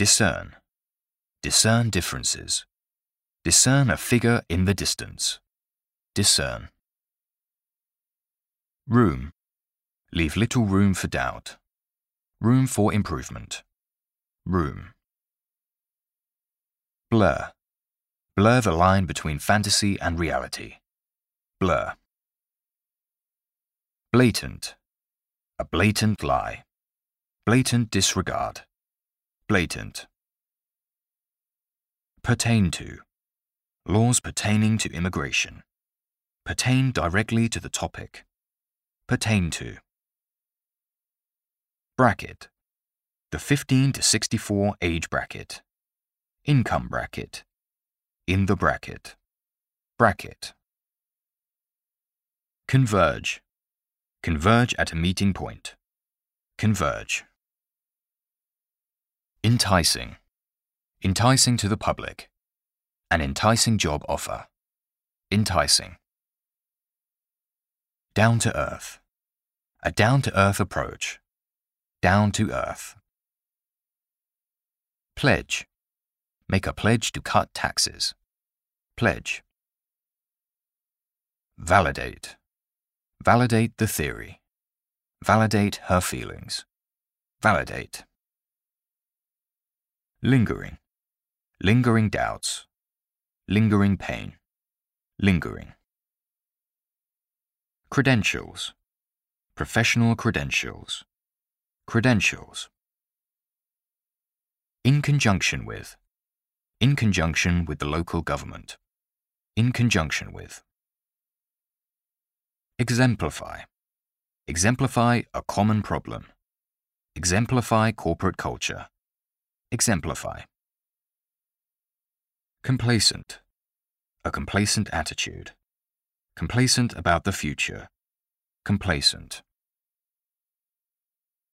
Discern. Discern differences. Discern a figure in the distance. Discern. Room. Leave little room for doubt. Room for improvement. Room. Blur. Blur the line between fantasy and reality. Blur. Blatant. A blatant lie. Blatant disregard. Blatant. Pertain to. Laws pertaining to immigration. Pertain directly to the topic. Pertain to. Bracket. The 15 to 64 age bracket. Income bracket. In the bracket. Bracket. Converge. Converge at a meeting point. Converge. Enticing. Enticing to the public. An enticing job offer. Enticing. Down to earth. A down to earth approach. Down to earth. Pledge. Make a pledge to cut taxes. Pledge. Validate. Validate the theory. Validate her feelings. Validate. Lingering. Lingering doubts. Lingering pain. Lingering. Credentials. Professional credentials. Credentials. In conjunction with. In conjunction with the local government. In conjunction with. Exemplify. Exemplify a common problem. Exemplify corporate culture. Exemplify. Complacent. A complacent attitude. Complacent about the future. Complacent.